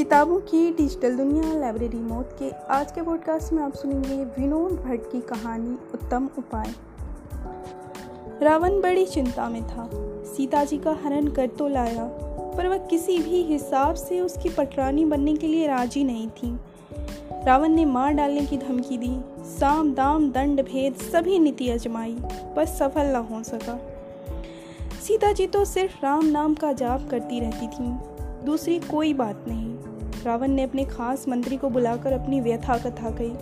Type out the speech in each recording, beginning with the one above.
किताबों की डिजिटल दुनिया लाइब्रेरी मौत के आज के पॉडकास्ट में आप सुनेंगे विनोद भट्ट की कहानी उत्तम उपाय। रावण बड़ी चिंता में था। सीता जी का हरण कर तो लाया, पर वह किसी भी हिसाब से उसकी पटरानी बनने के लिए राज़ी नहीं थी। रावण ने मार डालने की धमकी दी। साम, दाम, दंड, भेद सभी नीति अजमाई, पर सफल न हो सका। सीता जी तो सिर्फ़ राम नाम का जाप करती रहती थी। दूसरी कोई बात नहीं। रावण ने अपने खास मंत्री को बुलाकर अपनी व्यथा कथा कही।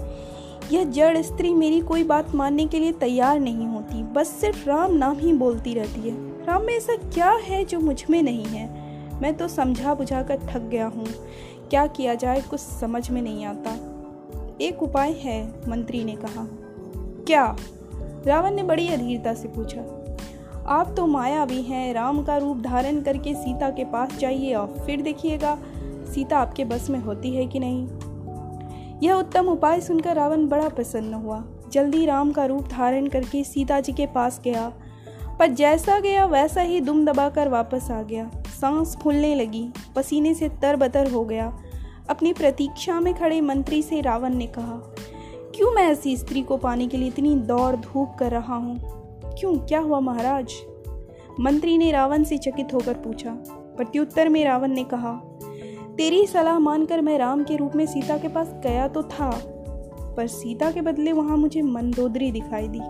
यह जड़ स्त्री मेरी कोई बात मानने के लिए तैयार नहीं होती, बस सिर्फ़ राम नाम ही बोलती रहती है। राम में ऐसा क्या है जो मुझमें नहीं है? मैं तो समझा बुझा कर थक गया हूँ। क्या किया जाए कुछ समझ में नहीं आता। एक उपाय है, मंत्री ने कहा। क्या? रावण ने बड़ी अधीरता से पूछा। आप तो माया भी हैं, राम का रूप धारण करके सीता के पास जाइए और फिर देखिएगा। सीता आपके बस में होती है कि नहीं? यह उत्तम उपाय सुनकर रावण बड़ा प्रसन्न हुआ। जल्दी राम का रूप धारण करके सीता जी के पास गया। पर जैसा गया, वैसा ही दुम दबाकर वापस आ गया। सांस फूलने लगी। पसीने से तरबतर हो गया। अपनी प्रतीक्षा में खड़े मंत्री से रावण ने कहा, क्यों मैं ऐसी स्त्री को पाने के लिए इतनी दौड़ धूप कर रहा हूँ? क्यों? क्या हुआ महाराज? मंत्री ने रावण से चकित होकर पूछा। प्रत्युत्तर में रावण ने कहा तेरी सलाह मानकर मैं राम के रूप में सीता के पास गया तो था, पर सीता के बदले वहाँ मुझे मंदोदरी दिखाई दी।